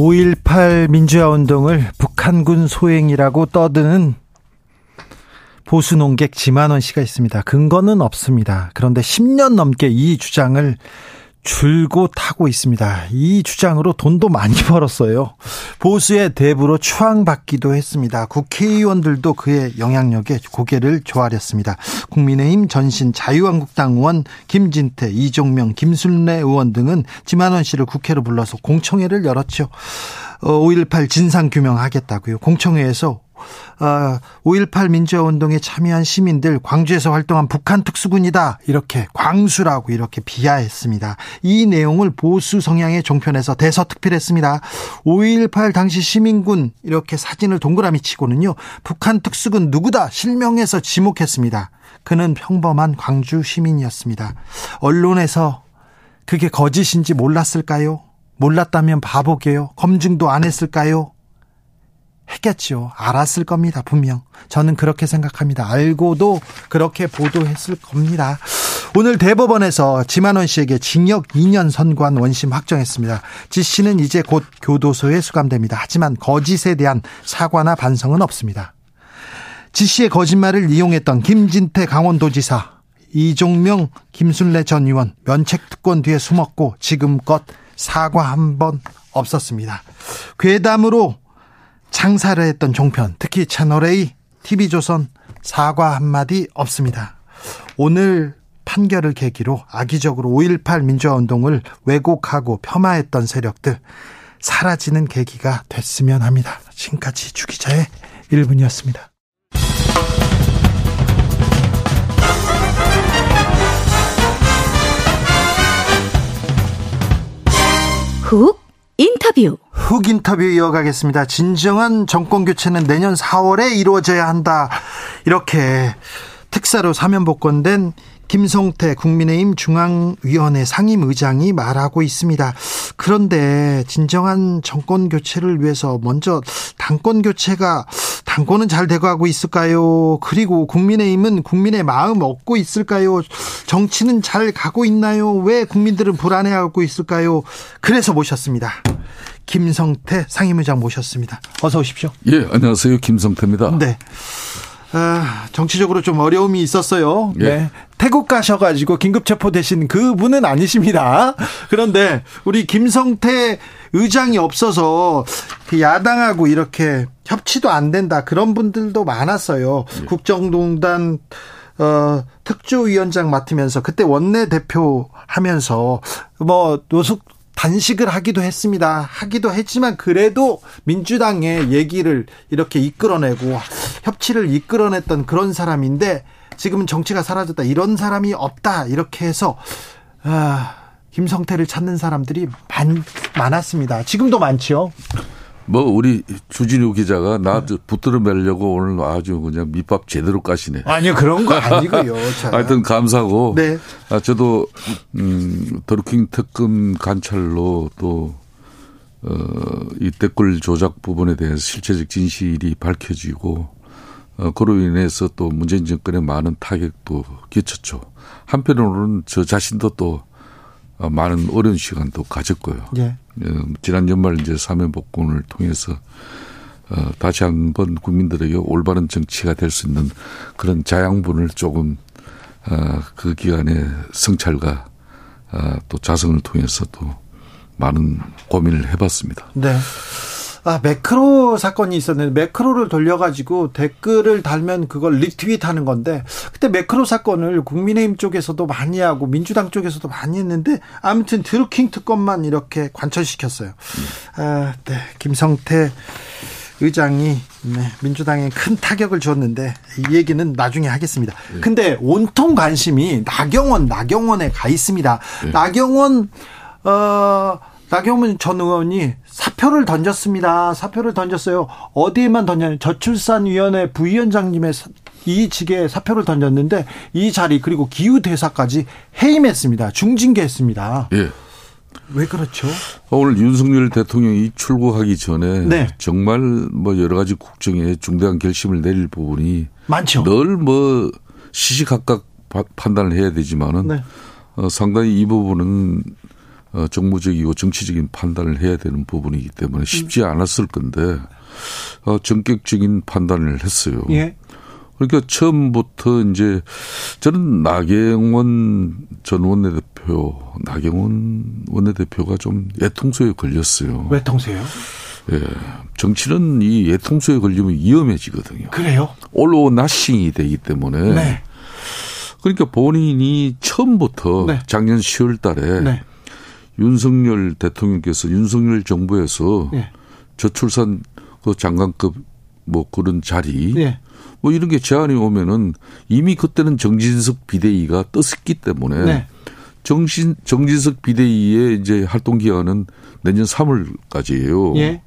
5.18 민주화 운동을 북한군 소행이라고 떠드는 보수 농객 지만원 씨가 있습니다. 근거는 없습니다. 그런데 10년 넘게 이 주장을 줄곧 하고 있습니다. 이 주장으로 돈도 많이 벌었어요. 보수의 대부로 추앙받기도 했습니다. 국회의원들도 그의 영향력에 고개를 조아렸습니다. 국민의힘 전신 자유한국당 의원 김진태, 이종명, 김순례 의원 등은 지만원 씨를 국회로 불러서 공청회를 열었죠. 5.18 어, 진상규명하겠다고요. 공청회에서 5.18 아, 민주화 운동에 참여한 시민들 광주에서 활동한 북한 특수군이다 이렇게 광수라고 이렇게 비하했습니다. 이 내용을 보수 성향의 종편에서 대서특필했습니다. 5.18 당시 시민군 이렇게 사진을 동그라미 치고는요 북한 특수군 누구다 실명해서 지목했습니다. 그는 평범한 광주 시민이었습니다. 언론에서 그게 거짓인지 몰랐을까요? 몰랐다면 바보게요. 검증도 안 했을까요? 했겠죠. 알았을 겁니다. 분명. 저는 그렇게 생각합니다. 알고도 그렇게 보도했을 겁니다. 오늘 대법원에서 지만원 씨에게 징역 2년 선고한 원심 확정했습니다. 지 씨는 이제 곧 교도소에 수감됩니다. 하지만 거짓에 대한 사과나 반성은 없습니다. 지 씨의 거짓말을 이용했던 김진태 강원도지사, 이종명, 김순례 전 의원 면책특권 뒤에 숨었고 지금껏 사과 한 번 없었습니다. 괴담으로 장사를 했던 종편, 특히 채널A, TV조선 사과 한마디 없습니다. 오늘 판결을 계기로 악의적으로 5.18 민주화 운동을 왜곡하고 폄하했던 세력들 사라지는 계기가 됐으면 합니다. 지금까지 주기자의 1분이었습니다. 훅 인터뷰 훅 인터뷰 이어가겠습니다. 진정한 정권 교체는 내년 4월에 이루어져야 한다. 이렇게 특사로 사면 복권된 김성태 국민의힘 중앙위원회 상임의장이 말하고 있습니다. 그런데 진정한 정권 교체를 위해서 먼저 당권 교체가 당권은 잘 돼가고 있을까요? 그리고 국민의힘은 국민의 마음 얻고 있을까요? 정치는 잘 가고 있나요? 왜 국민들은 불안해하고 있을까요? 그래서 모셨습니다. 김성태 상임의장 모셨습니다. 어서 오십시오. 예, 안녕하세요. 김성태입니다. 네. 아, 정치적으로 좀 어려움이 있었어요. 예. 네. 태국 가셔가지고 긴급 체포되신 그분은 아니십니다. 그런데 우리 김성태 의장이 없어서 그 야당하고 이렇게 협치도 안 된다 그런 분들도 많았어요. 예. 국정농단 어, 특조위원장 맡으면서 그때 원내 대표 하면서 뭐 노숙 단식을 하기도 했습니다. 하기도 했지만 그래도 민주당의 얘기를 이렇게 이끌어내고 협치를 이끌어냈던 그런 사람인데 지금은 정치가 사라졌다. 이런 사람이 없다. 이렇게 해서 아, 김성태를 찾는 사람들이 많, 많았습니다. 지금도 많죠. 뭐 우리 주진우 기자가 나 붙들어 매려고 오늘 아주 그냥 밑밥 제대로 까시네. 아니요 그런 거 아니고요. 하여튼 감사하고. 네. 아 저도 음 더루킹 특금 관찰로 또 어, 이 댓글 조작 부분에 대해서 실체적 진실이 밝혀지고 어, 그로 인해서 또 문재인 정권에 많은 타격도 끼쳤죠. 한편으로는 저 자신도 또 어, 많은 어려운 시간도 가졌고요. 예. 어, 지난 연말 이제 사면 복권을 통해서 어, 다시 한번 국민들에게 올바른 정치가 될 수 있는 그런 자양분을 조금 어, 그 기간의 성찰과 어, 또 자성을 통해서 또 많은 고민을 해봤습니다. 네. 아, 매크로 사건이 있었는데 매크로를 돌려가지고 댓글을 달면 그걸 리트윗 하는 건데 그때 매크로 사건을 국민의힘 쪽에서도 많이 하고 민주당 쪽에서도 많이 했는데 아무튼 드루킹 특검만 이렇게 관철시켰어요. 아, 네. 김성태 의장이 네, 민주당에 큰 타격을 줬는데 이 얘기는 나중에 하겠습니다. 네. 근데 온통 관심이 나경원, 나경원에 가 있습니다. 네. 나경원 어 나경원 전 의원이 사표 사표를 던졌습니다. 사표를 던졌어요. 어디에만 던졌냐 저출산위원회 부위원장님의 이 직에 사표를 던졌는데 이 자리 그리고 기후 대사까지 해임했습니다. 중징계했습니다. 예. 왜 그렇죠? 오늘 윤석열 대통령이 출국하기 전에 네. 정말 뭐 여러 가지 국정에 중대한 결심을 내릴 부분이 많죠. 늘 뭐 시시각각 판단을 해야 되지만은 네. 어, 상당히 이 부분은 어, 정무적이고 정치적인 판단을 해야 되는 부분이기 때문에 쉽지 않았을 건데 어, 전격적인 판단을 했어요. 예. 그러니까 처음부터 이제 저는 나경원 전 원내대표, 나경원 원내대표가 좀 예통소에 걸렸어요. 외통소요? 예. 정치는 이 예통소에 걸리면 위험해지거든요. 그래요? 올로 나싱이 되기 때문에. 네. 그러니까 본인이 처음부터 네. 작년 10월 달에 네. 윤석열 대통령께서 윤석열 정부에서 네. 저출산 그 장관급 뭐 그런 자리 네. 뭐 이런 게 제안이 오면은 이미 그때는 정진석 비대위가 떴었기 때문에 네. 정신 정진석 비대위의 이제 활동 기간은 내년 3월까지예요. 예.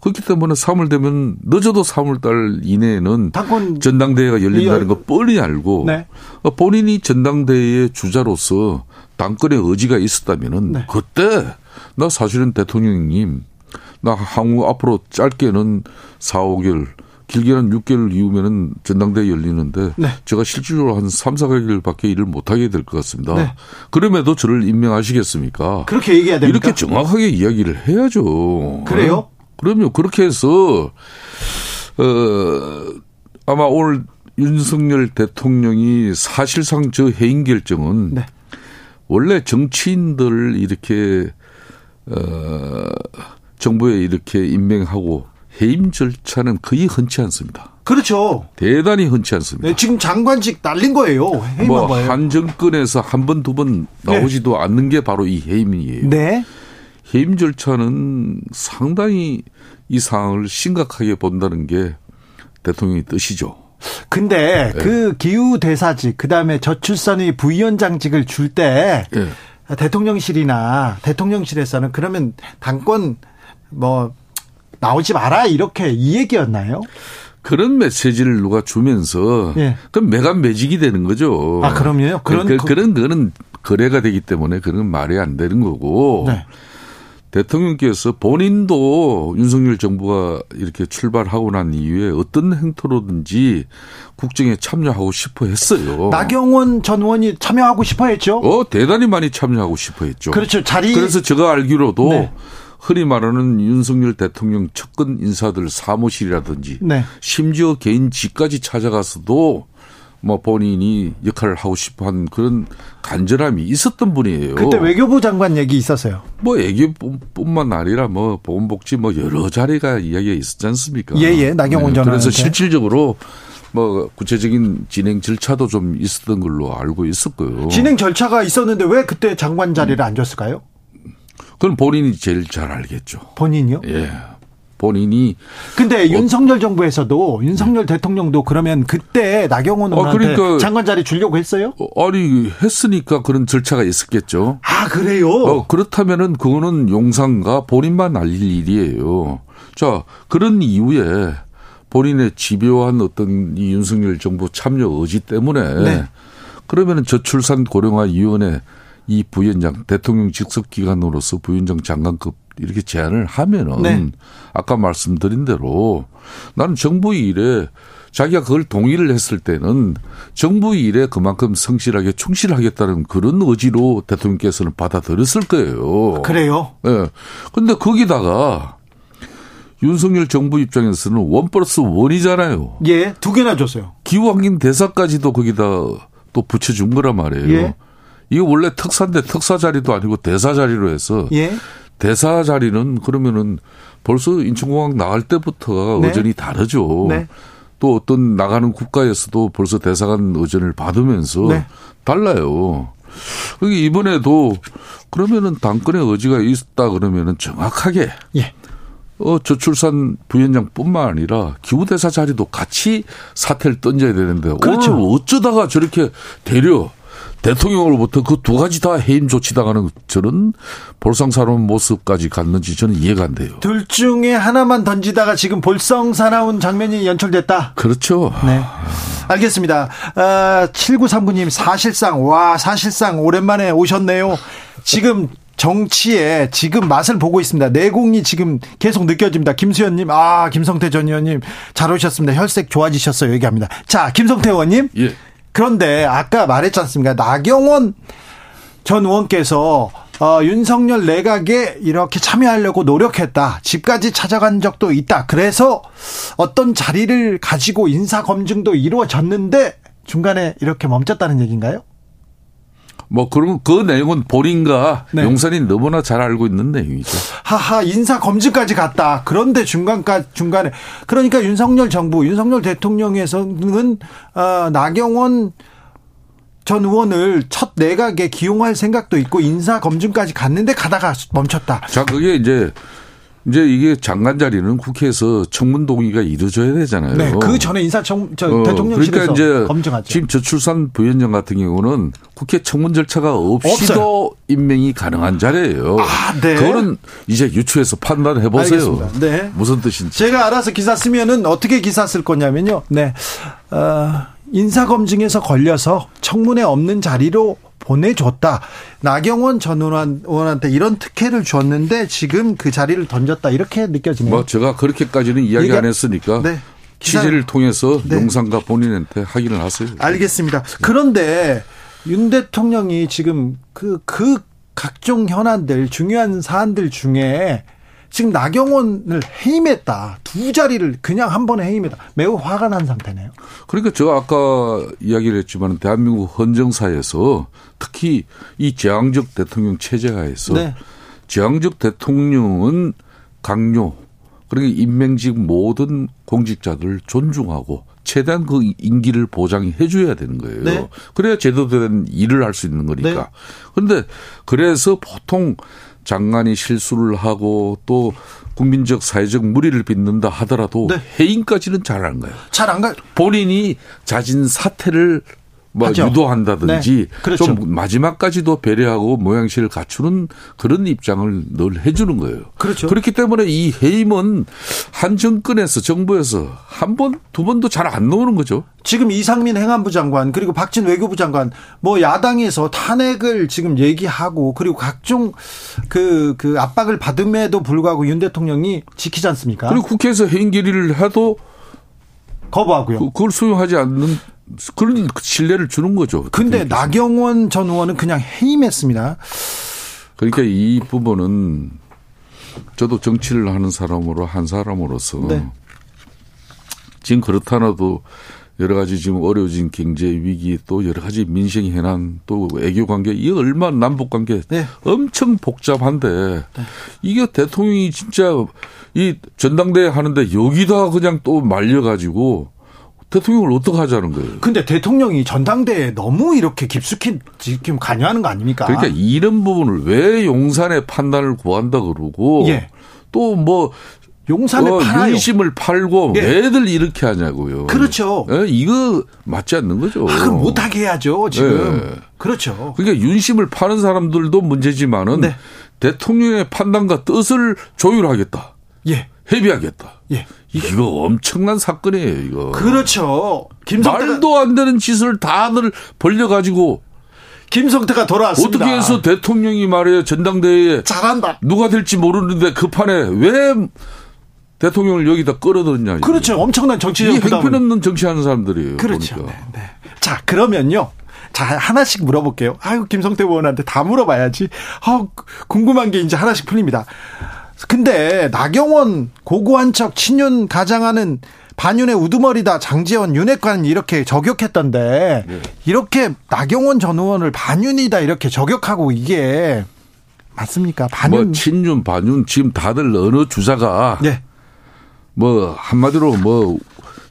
그렇기 때문에 3월 되면 늦어도 3월 달 이내에는 전당대회가 열린다는 거 뻔히 알고 네. 어, 본인이 전당대회의 주자로서 당권의 의지가 있었다면은 네. 그때 나 사실은 대통령님 나 항우 앞으로 짧게는 4, 5개월 길게는 6개월 이후면은 전당대회 열리는데 네. 제가 실질적으로 한 3, 4개월밖에 일을 못 하게 될 것 같습니다. 네. 그럼에도 저를 임명하시겠습니까? 그렇게 얘기해야 됩니까? 이렇게 정확하게 이야기를 해야죠. 그래요? 어? 그럼요. 그렇게 해서 어 아마 오늘 윤석열 대통령이 사실상 저 해임 결정은 네. 원래 정치인들 이렇게 어 정부에 이렇게 임명하고 해임 절차는 거의 흔치 않습니다. 그렇죠. 대단히 흔치 않습니다. 네, 지금 장관직 날린 거예요. 뭐한 정권에서 한 번 두번 번 나오지도 네. 않는 게 바로 이 해임이에요. 네. 해임 절차는 상당히 이 상황을 심각하게 본다는 게 대통령의 뜻이죠. 근데 네. 그 기후 대사직 그다음에 저출산의 부위원장직을 줄때 네. 대통령실이나 대통령실에서는 그러면 당권 뭐 나오지 마라 이렇게 이 얘기였나요? 그런 메시지를 누가 주면서 예. 그럼 매간 매직이 되는 거죠. 아 그럼요. 그런 그, 그런 거는 거래가 되기 때문에 그런 말이 안 되는 거고. 네. 대통령께서 본인도 윤석열 정부가 이렇게 출발하고 난 이후에 어떤 행토로든지 국정에 참여하고 싶어 했어요. 나경원 전 의원이 참여하고 싶어 했죠? 어, 대단히 많이 참여하고 싶어 했죠. 그렇죠. 자리. 그래서 제가 알기로도 네. 흔히 말하는 윤석열 대통령 측근 인사들 사무실이라든지 네. 심지어 개인 집까지 찾아가서도 뭐 본인이 역할을 하고 싶어 한 그런 간절함이 있었던 분이에요. 그때 외교부 장관 얘기 있었어요. 뭐 외교뿐만 아니라 뭐 보건복지 뭐 여러 자리가 이야기가 있었지 않습니까? 예, 예. 나경원 전 네. 그래서 실질적으로 뭐 구체적인 진행 절차도 좀 있었던 걸로 알고 있었고요. 진행 절차가 있었는데 왜 그때 장관 자리를 안 줬을까요? 그건 본인이 제일 잘 알겠죠. 본인이요? 예. 본인이 근데 어, 윤석열 정부에서도 윤석열 대통령도 그러면 그때 나경원 의원한테 아, 그러니까, 장관 자리 주려고 했어요? 어, 아니 했으니까 그런 절차가 있었겠죠. 아 그래요? 어, 그렇다면은 그거는 용산과 본인만 알릴 일이에요. 자 그런 이후에 본인의 집요한 어떤 이 윤석열 정부 참여 의지 때문에 네. 그러면은 저출산 고령화 위원회 이 부위원장 대통령 직속 기관으로서 부위원장 장관급 이렇게 제안을 하면은 네. 아까 말씀드린 대로 나는 정부 일에 자기가 그걸 동의를 했을 때는 정부 일에 그만큼 성실하게 충실하겠다는 그런 의지로 대통령께서는 받아들였을 거예요. 그래요? 예. 네. 근데 거기다가 윤석열 정부 입장에서는 원 플러스 원이잖아요. 예, 두 개나 줬어요. 기후환경 대사까지도 거기다 또 붙여준 거란 말이에요. 예. 이거 원래 특사인데 특사 자리도 아니고 대사 자리로 해서 예. 대사 자리는 그러면은 벌써 인천공항 나갈 때부터가 네. 의전이 다르죠. 네. 또 어떤 나가는 국가에서도 벌써 대사관 의전을 받으면서 네. 달라요. 그게 이번에도 그러면은 당권의 의지가 있다 그러면은 정확하게 예. 어, 저출산 부위원장뿐만 아니라 기후대사 자리도 같이 사태를 던져야 되는데 그렇죠. 오늘 어쩌다가 저렇게 되려 대통령으로부터 그 두 가지 다 해임 조치당하는 저는 볼상사나운 모습까지 갔는지 저는 이해가 안 돼요. 둘 중에 하나만 던지다가 지금 볼상사나운 장면이 연출됐다. 그렇죠. 네. 알겠습니다. 아, 7939님 사실상 와 사실상 오랜만에 오셨네요. 지금 정치에 지금 맛을 보고 있습니다. 내공이 지금 계속 느껴집니다. 김수현님, 아, 김성태 전 의원님, 잘 오셨습니다. 혈색 좋아지셨어요. 얘기합니다. 자, 김성태 의원님. 예. 그런데 아까 말했지 않습니까? 나경원 전 의원께서 어, 윤석열 내각에 이렇게 참여하려고 노력했다. 집까지 찾아간 적도 있다. 그래서 어떤 자리를 가지고 인사 검증도 이루어졌는데 중간에 이렇게 멈췄다는 얘기인가요? 뭐 그런 그 내용은 본인과 네. 용산이 너무나 잘 알고 있는 내용이죠. 하하 인사 검증까지 갔다. 그런데 중간까지 중간에 그러니까 윤석열 정부 윤석열 대통령에서는 어, 나경원 전 의원을 첫 내각에 기용할 생각도 있고 인사 검증까지 갔는데 가다가 멈췄다. 자 그게 이제 이제 이게 장관 자리는 국회에서 청문 동의가 이루어져야 되잖아요. 네, 그 전에 인사청 저 어, 대통령실에서 그러니까 이제 검증하죠. 지금 저출산 부위원장 같은 경우는 국회 청문 절차가 없이도 없어요. 임명이 가능한 자리예요. 아, 네. 그거는 이제 유추해서 판단해 보세요. 네. 무슨 뜻인지. 제가 알아서 기사 쓰면은 어떻게 기사 쓸 거냐면요. 네. 어, 인사 검증에서 걸려서 청문회 없는 자리로 보내줬다. 나경원 전 의원한테 이런 특혜를 줬는데 지금 그 자리를 던졌다. 이렇게 느껴지네요. 뭐 제가 그렇게까지는 이야기 얘기, 안 했으니까 네. 취재를 통해서 네. 용산과 본인한테 확인을 하세요. 알겠습니다. 그런데 윤 대통령이 지금 그, 그 각종 현안들, 중요한 사안들 중에 지금 나경원을 해임했다. 두 자리를 그냥 한 번에 해임했다. 매우 화가 난 상태네요. 그러니까 제가 아까 이야기를 했지만 대한민국 헌정사에서 특히 이 제왕적 대통령 체제하에서 네. 제왕적 대통령은 강요 그러니까 임명직 모든 공직자들 존중하고 최대한 그 임기를 보장해 줘야 되는 거예요. 네. 그래야 제대로 된 일을 할 수 있는 거니까. 네. 그런데 그래서 보통 장관이 실수를 하고 또 국민적 사회적 무리를 빚는다 하더라도 네. 해임까지는 잘 안 가요. 잘 안 가요. 본인이 자진 사퇴를 뭐 하죠. 유도한다든지 네. 그렇죠. 좀 마지막까지도 배려하고 모양새를 갖추는 그런 입장을 늘 해주는 거예요. 그렇죠. 그렇기 때문에 이 해임은 한 정권에서 정부에서 한 번, 두 번도 잘 안 나오는 거죠. 지금 이상민 행안부 장관 그리고 박진 외교부 장관 뭐 야당에서 탄핵을 지금 얘기하고 그리고 각종 그, 그 압박을 받음에도 불구하고 윤 대통령이 지키지 않습니까? 그리고 국회에서 해임 결의를 해도 거부하고요. 그, 그걸 수용하지 않는 그런 신뢰를 주는 거죠. 근데 나경원 전 의원은 그냥 해임했습니다. 그러니까 이 부분은 저도 정치를 하는 사람으로 한 사람으로서 네. 지금 그렇다나도 여러 가지 지금 어려워진 경제 위기 또 여러 가지 민생 현안 또 애교 관계 이 얼마 남북 관계 네. 엄청 복잡한데 네. 이게 대통령이 진짜 이 전당대회 하는데 여기다 그냥 또 말려가지고 대통령을 어떻게 하자는 거예요? 근데 대통령이 전당대회에 너무 이렇게 깊숙이 지금 관여하는 거 아닙니까? 그러니까 이런 부분을 왜 용산의 판단을 구한다 그러고 예. 또뭐 용산에 어, 팔아요. 윤심을 팔고 예. 왜들 이렇게 하냐고요. 그렇죠. 예? 이거 맞지 않는 거죠. 아, 그럼 못하게 해야죠, 지금. 예. 그렇죠. 그러니까 윤심을 파는 사람들도 문제지만은 네. 대통령의 판단과 뜻을 조율하겠다. 예. 협의하겠다. 예. 이거 엄청난 사건이에요, 이거. 그렇죠. 말도 안 되는 짓을 다들 벌려가지고 김성태가 돌아왔습니다. 어떻게 해서 대통령이 말해요 전당대회에 잘한다. 누가 될지 모르는데 그 판에 왜 대통령을 여기다 끌어들였냐. 그렇죠. 엄청난 정치적 이 형편없는 정치하는 사람들이에요. 그렇죠. 네, 네. 자 그러면요. 자 하나씩 물어볼게요. 아유 김성태 의원한테 다 물어봐야지. 아 궁금한 게 이제 하나씩 풀립니다. 근데 나경원 고고한 척 친윤 가장하는 반윤의 우두머리다 장재원 윤핵관 이렇게 저격했던데 네. 이렇게 나경원 전 의원을 반윤이다 이렇게 저격하고 이게 맞습니까? 반윤 뭐 친윤 반윤 지금 다들 어느 주자가 네. 뭐 한마디로 뭐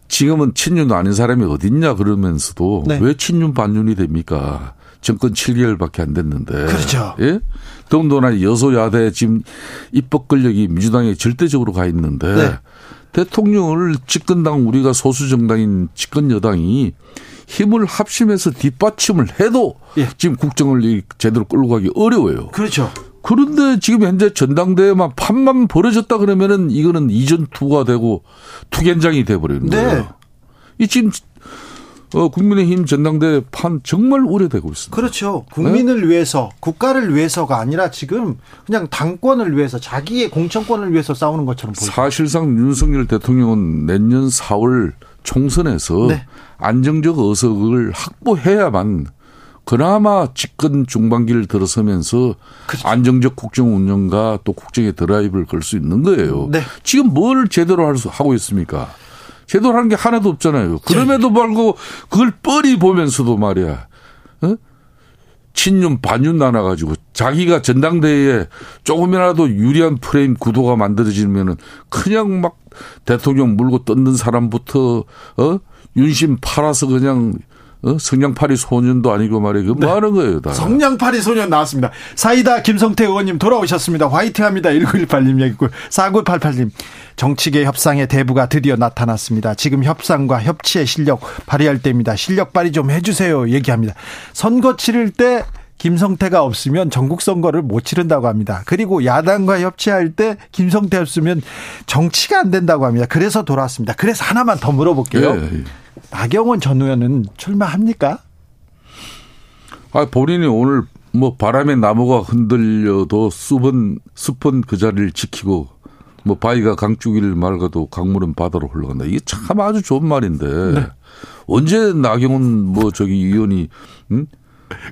지금은 친윤도 아닌 사람이 어딨냐 그러면서도 네. 왜 친윤 반윤이 됩니까? 정권 7개월밖에 안 됐는데. 그렇죠. 예? 더군다나 여소야대 지금 입법 권력이 민주당에 절대적으로 가 있는데 네. 대통령을 집권당 우리가 소수 정당인 집권 여당이 힘을 합심해서 뒷받침을 해도 예. 지금 국정을 제대로 끌고 가기 어려워요. 그렇죠. 그런데 지금 현재 전당대회만 판만 벌어졌다 그러면은 이거는 이전 투가 되고 투견장이 돼버리는 네. 거예요. 이 지금 어, 국민의힘 전당대회 판 정말 우려되고 있습니다. 그렇죠. 국민을 네? 위해서, 국가를 위해서가 아니라 지금 그냥 당권을 위해서, 자기의 공천권을 위해서 싸우는 것처럼 보입니다. 사실상 윤석열 대통령은 내년 4월 총선에서 네. 안정적 의석을 확보해야만 그나마 집권 중반기를 들어서면서 그렇죠. 안정적 국정 운영과 또 국정의 드라이브를 걸 수 있는 거예요. 네. 지금 뭘 제대로 하고 있습니까? 제대로 하는 게 하나도 없잖아요. 그럼에도 불구하고 그걸 뻔히 보면서도 말이야. 어? 친윤 반윤 나눠가지고 자기가 전당대회에 조금이라도 유리한 프레임 구도가 만들어지면은 그냥 막 대통령 물고 뜯는 사람부터 어 윤심 팔아서 그냥 어? 성냥팔이 소년도 아니고 말이에요. 그 네. 뭐 하는 거예요, 다. 성냥팔이 소년 나왔습니다. 사이다 김성태 의원님 돌아오셨습니다. 화이팅 합니다. 1918님 얘기고 4988님. 정치계 협상의 대부가 드디어 나타났습니다. 지금 협상과 협치의 실력 발휘할 때입니다. 실력 발휘 좀 해주세요. 얘기합니다. 선거 치를 때 김성태가 없으면 전국 선거를 못 치른다고 합니다. 그리고 야당과 협치할 때 김성태 없으면 정치가 안 된다고 합니다. 그래서 돌아왔습니다. 그래서 하나만 더 물어볼게요. 예. 나경원 전 의원은 출마합니까? 아, 본인이 오늘 뭐 바람에 나무가 흔들려도 숲은 숲은 그 자리를 지키고 뭐 바위가 강줄기를 맑아도 강물은 바다로 흘러간다. 이게 참 아주 좋은 말인데 네. 언제 나경원 뭐 저기 의원이 응?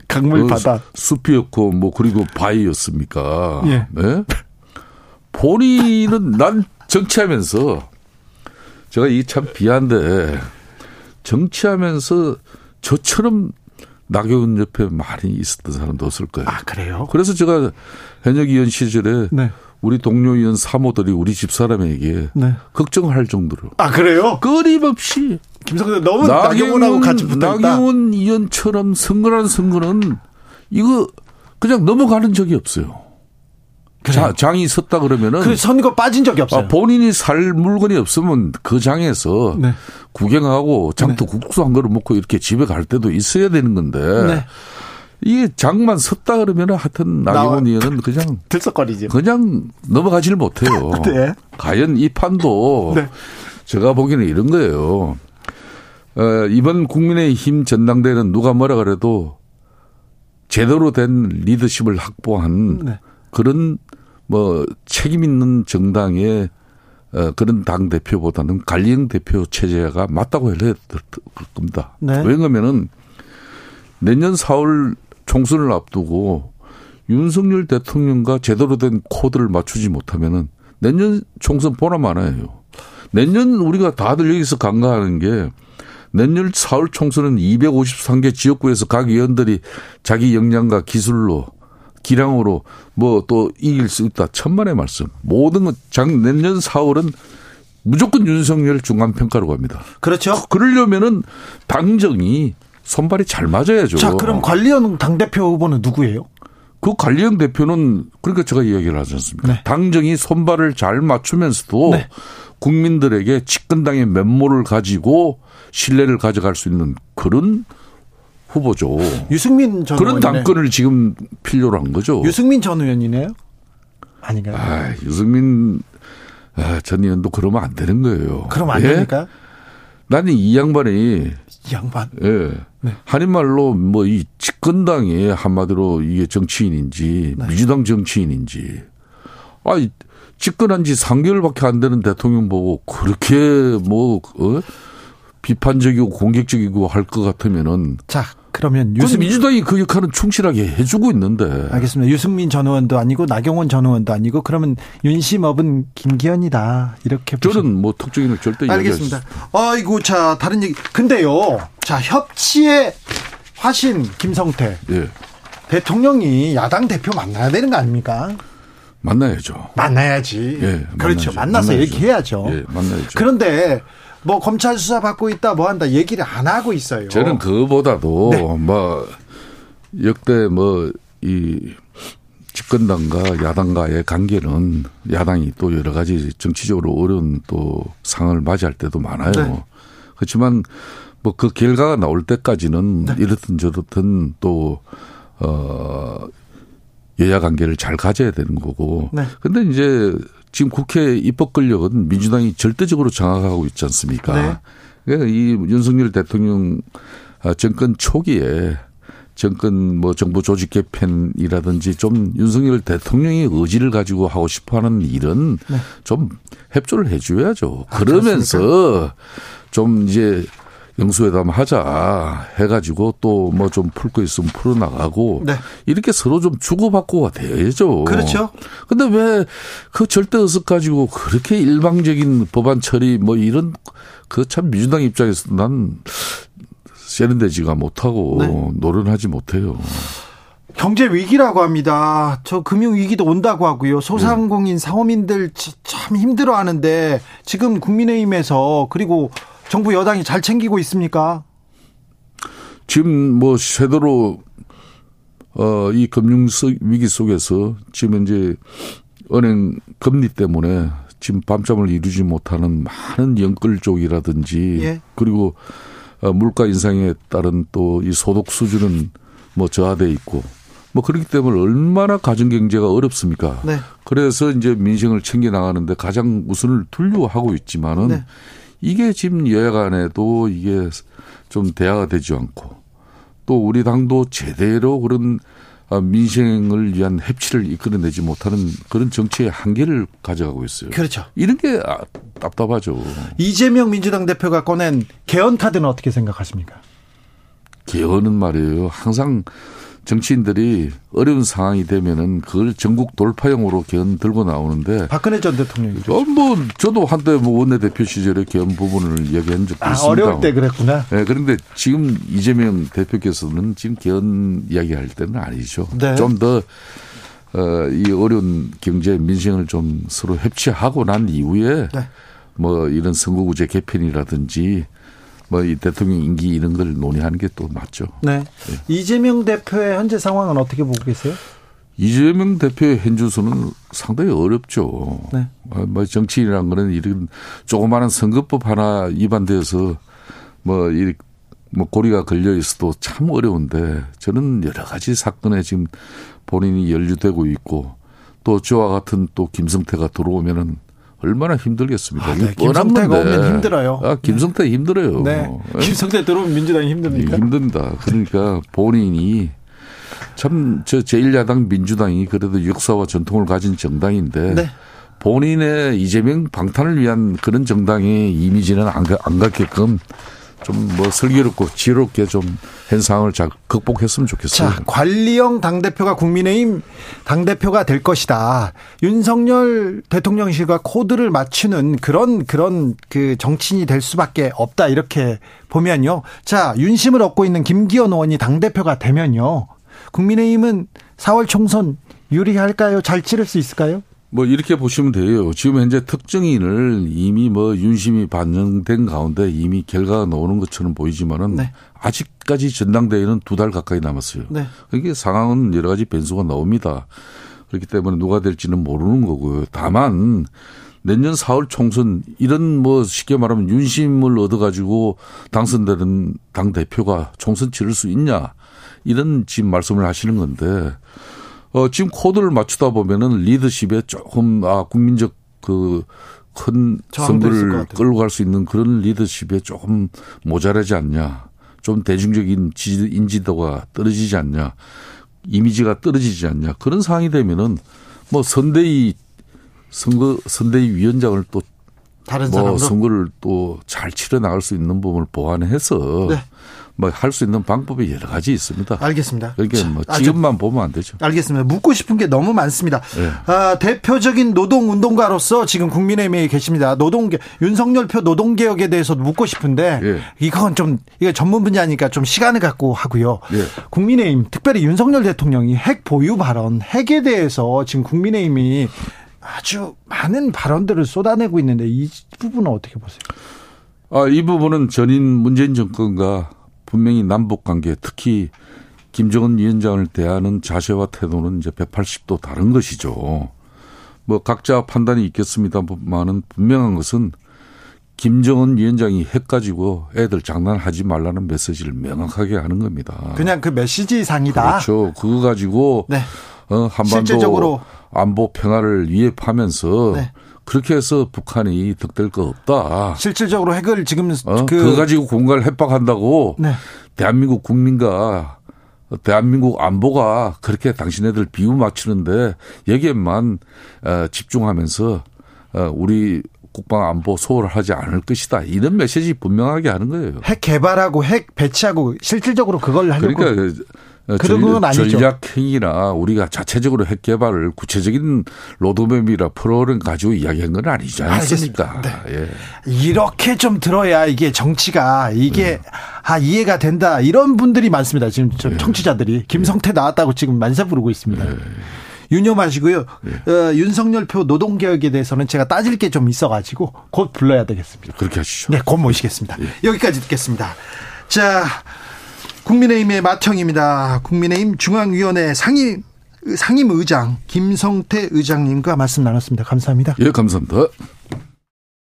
강물 그 바다 숲이었고 뭐 그리고 바위였습니까? 예. 네? 본인은 난 정치하면서 제가 이 참 비한데 정치하면서 저처럼 나경원 옆에 많이 있었던 사람도 없을 거예요. 아, 그래요? 그래서 제가 현역 의원 시절에 네. 우리 동료 의원 사모들이 우리 집사람에게 네. 걱정할 정도로. 아, 그래요? 끊임없이. 김성대 너무 나경원 하고 같이 붙어 있다. 나경원 의원처럼 선거란 선거는 이거 그냥 넘어가는 적이 없어요. 자, 장이 섰다 그러면은 그 선거 빠진 적이 없어요. 아, 본인이 살 물건이 없으면 그 장에서 네. 구경하고 장터 네. 국수 한 그릇 먹고 이렇게 집에 갈 때도 있어야 되는 건데 네. 이게 장만 섰다 그러면 하여튼 나경원 의원은 그냥 들썩거리죠. 그냥 넘어가질 못해요. 네. 과연 이 판도 네. 제가 보기에는 이런 거예요. 어, 이번 국민의힘 전당대회는 누가 뭐라 그래도 제대로 된 리더십을 확보한 네. 그런 뭐 책임 있는 정당의 어, 그런 당 대표보다는 관리형 대표 체제가 맞다고 해야 될 겁니다. 네. 왜냐면은 내년 4월 총선을 앞두고 윤석열 대통령과 제대로 된 코드를 맞추지 못하면은 내년 총선 보나 마나예요. 내년 우리가 다들 여기서 간과하는 게 내년 4월 총선은 253개 지역구에서 각 의원들이 자기 역량과 기술로 기량으로 뭐 또 이길 수 있다. 천만의 말씀. 모든 장 내년 4월은 무조건 윤석열 중간 평가로 갑니다. 그렇죠. 그러려면은 당정이 손발이 잘 맞아야죠. 자, 그럼 관리형 당대표 후보는 누구예요? 그 관리형 대표는 그러니까 제가 이야기를 하지 않습니까? 네. 당정이 손발을 잘 맞추면서도 네. 국민들에게 집권당의 면모를 가지고 신뢰를 가져갈 수 있는 그런 후보죠. 유승민 전 그런 당권을 지금 필요로 한 거죠. 유승민 전 의원이네요. 아닌가요? 아, 유승민 아, 전 의원도 그러면 안 되는 거예요. 그럼 안 예? 됩니까? 나는 이 양반이 이 양반. 예. 네. 한인말로 뭐 이 집권당의 한마디로 이게 정치인인지 네. 민주당 정치인인지 아 집권한 지 3개월밖에 안 되는 대통령 보고 그렇게 뭐 어? 비판적이고 공격적이고 할 것 같으면은 자 그러면 유승 민주당이 그 역할은 충실하게 해주고 있는데 알겠습니다. 유승민 전 의원도 아니고 나경원 전 의원도 아니고 그러면 윤심업은 김기현이다 이렇게 저는 보시면. 뭐 특정인을 절대 알겠습니다. 아이고 자 다른 얘기 근데요 자 협치의 화신 김성태 예. 대통령이 야당 대표 만나야 되는 거 아닙니까? 만나야죠. 만나야지. 예, 그렇죠. 만나서 만나야죠. 얘기해야죠. 예, 만나야죠. 그런데 뭐 검찰 수사 받고 있다 뭐 한다 얘기를 안 하고 있어요. 저는 그보다도 네. 뭐 역대 뭐 이 집권당과 야당과의 관계는 야당이 또 여러 가지 정치적으로 어려운 또 상황을 맞이할 때도 많아요. 네. 그렇지만 뭐 그 결과가 나올 때까지는 네. 이렇든 저렇든 또, 어, 여야 관계를 잘 가져야 되는 거고. 네. 근데 이제 지금 국회 입법 권력은 민주당이 절대적으로 장악하고 있지 않습니까? 네. 그러니까 이 윤석열 대통령 아, 정권 초기에 정권 뭐 정부 조직 개편이라든지 좀 윤석열 대통령의 의지를 가지고 하고 싶어 하는 일은 네. 좀 협조를 해 줘야죠. 아, 그러면서 그렇습니까? 좀 이제 영수회담 하자 해가지고 또 뭐 좀 풀 거 있으면 풀어나가고 네. 이렇게 서로 좀 주고받고가 돼야죠. 그렇죠. 근데 왜 그 절대 의석 가지고 그렇게 일방적인 법안 처리 뭐 이런 그 참 민주당 입장에서 난 세련되지가 못하고 네. 노련하지 못해요. 경제 위기라고 합니다. 저 금융 위기도 온다고 하고요. 소상공인 네. 사업인들 참 힘들어하는데 지금 국민의힘에서 그리고 정부 여당이 잘 챙기고 있습니까? 지금 뭐 쇄도로 어, 이 금융 위기 속에서 지금 이제 은행 금리 때문에 지금 밤잠을 이루지 못하는 많은 연끌 쪽이라든지 예. 그리고 어, 물가 인상에 따른 또 이 소득 수준은 뭐 저하돼 있고 뭐 그렇기 때문에 얼마나 가정 경제가 어렵습니까? 네. 그래서 이제 민생을 챙겨 나가는데 가장 우선을 두려고 하고 있지만은 네. 이게 지금 여야 간에도 이게 좀 대화가 되지 않고 또 우리 당도 제대로 그런 아, 민생을 위한 협치를 이끌어내지 못하는 그런 정치의 한계를 가져가고 있어요. 그렇죠. 이런 게 아, 답답하죠. 이재명 민주당 대표가 꺼낸 개헌 카드는 어떻게 생각하십니까? 개헌은 말이에요. 항상 정치인들이 어려운 상황이 되면은 그걸 전국 돌파형으로 개헌 들고 나오는데 박근혜 전 대통령이죠. 어, 뭐 저도 한때 뭐 원내대표 시절에 개헌 부분을 얘기한 적도 아, 있습니다. 어려울 때 그랬구나. 네, 그런데 지금 이재명 대표께서는 지금 개헌 이야기할 때는 아니죠. 네. 좀더 어, 이 어려운 경제 민생을 좀 서로 협치하고 난 이후에 네. 뭐 이런 선거구제 개편이라든지 뭐 이 대통령 임기 이런 걸 논의하는 게 또 맞죠. 네. 네. 이재명 대표의 현재 상황은 어떻게 보고 계세요? 이재명 대표의 현주소는 상당히 어렵죠. 네. 아, 뭐 정치인이라는 거는 이런 조그마한 선거법 하나 위반돼서 뭐, 이, 뭐 고리가 걸려 있어도 참 어려운데 저는 여러 가지 사건에 지금 본인이 연루되고 있고 또 저와 같은 또 김성태가 들어오면은 얼마나 힘들겠습니까? 아, 네. 김성태가 오면 힘들어요. 아, 김성태 네. 힘들어요. 네. 김성태 들어오면 민주당이 힘듭니까? 힘든다. 그러니까 본인이 참 저 제1야당 민주당이 그래도 역사와 전통을 가진 정당인데 네. 본인의 이재명 방탄을 위한 그런 정당의 이미지는 안, 안 갖게끔 좀 뭐 슬기롭고 지혜롭게 좀 현상을 잘 극복했으면 좋겠어요. 자, 관리형 당대표가 국민의힘 당대표가 될 것이다. 윤석열 대통령실과 코드를 맞추는 그런, 그런 그 정치인이 될 수밖에 없다. 이렇게 보면요. 자, 윤심을 얻고 있는 김기현 의원이 당대표가 되면요. 국민의힘은 4월 총선 유리할까요? 잘 치를 수 있을까요? 뭐 이렇게 보시면 돼요. 지금 현재 특정인을 이미 뭐 윤심이 반영된 가운데 이미 결과가 나오는 것처럼 보이지만은 네. 아직까지 전당대회는 두 달 가까이 남았어요. 네. 그러니까 상황은 여러 가지 변수가 나옵니다. 그렇기 때문에 누가 될지는 모르는 거고요. 다만 내년 4월 총선 이런 뭐 쉽게 말하면 윤심을 얻어 가지고 당선되는 당 대표가 총선 치를 수 있냐 이런 지금 말씀을 하시는 건데 어, 지금 코드를 맞추다 보면은 리더십에 조금, 아, 국민적 그, 큰 선거를 끌고 갈 수 있는 그런 리더십에 조금 모자라지 않냐. 좀 대중적인 인지도가 떨어지지 않냐. 이미지가 떨어지지 않냐. 그런 상황이 되면은 뭐 선대위, 선거, 선대위 위원장을 또 다른 뭐 선거를 또 잘 치러 나갈 수 있는 부분을 보완해서 네. 뭐 할 수 있는 방법이 여러 가지 있습니다. 알겠습니다. 그게 뭐 지금만 아, 보면 안 되죠. 알겠습니다. 묻고 싶은 게 너무 많습니다. 네. 아, 대표적인 노동 운동가로서 지금 국민의힘에 계십니다. 노동개 윤석열표 노동 개혁에 대해서 묻고 싶은데 네. 이건 좀 이거 전문 분야니까 좀 시간을 갖고 하고요. 네. 국민의힘 특별히 윤석열 대통령이 핵 보유 발언 핵에 대해서 지금 국민의힘이 아주 많은 발언들을 쏟아내고 있는데 이 부분은 어떻게 보세요? 아, 이 부분은 전인 문재인 정권과 분명히 남북 관계 특히 김정은 위원장을 대하는 자세와 태도는 이제 180도 다른 것이죠. 뭐 각자 판단이 있겠습니다만은 분명한 것은 김정은 위원장이 핵 가지고 애들 장난하지 말라는 메시지를 명확하게 하는 겁니다. 그냥 그 메시지 상이다. 그렇죠. 그거 가지고 네. 어, 한반도 실질적으로. 안보 평화를 위협하면서 네. 그렇게 해서 북한이 득될 거 없다. 실질적으로 핵을 지금 어? 그 그거 가지고 공간을 협박한다고 네. 대한민국 국민과 대한민국 안보가 그렇게 당신네들 비유 맞추는데 여기에만 어, 집중하면서 어, 우리 국방 안보 소홀 하지 않을 것이다. 이런 메시지 분명하게 하는 거예요. 핵 개발하고 핵 배치하고 실질적으로 그걸 하려고 그러니까 그런 건 아니죠. 전략행위나 우리가 자체적으로 핵 개발을 구체적인 로드맵이라 프로그램 가지고 이야기한 건 아니지 않습니까? 네. 예. 이렇게 좀 들어야 이게 정치가 이게 네. 아 이해가 된다 이런 분들이 많습니다. 지금 네. 청취자들이 김성태 나왔다고 지금 만세 부르고 있습니다. 네. 유념하시고요. 네. 어, 윤석열 표 노동개혁에 대해서는 제가 따질 게 좀 있어가지고 곧 불러야 되겠습니다. 그렇게 하시죠. 네, 곧 모시겠습니다. 예. 여기까지 듣겠습니다. 자, 국민의힘의 마청입니다. 국민의힘 중앙위원회 상임 상임 의장 김성태 의장님과 말씀 나눴습니다. 감사합니다. 예, 감사합니다.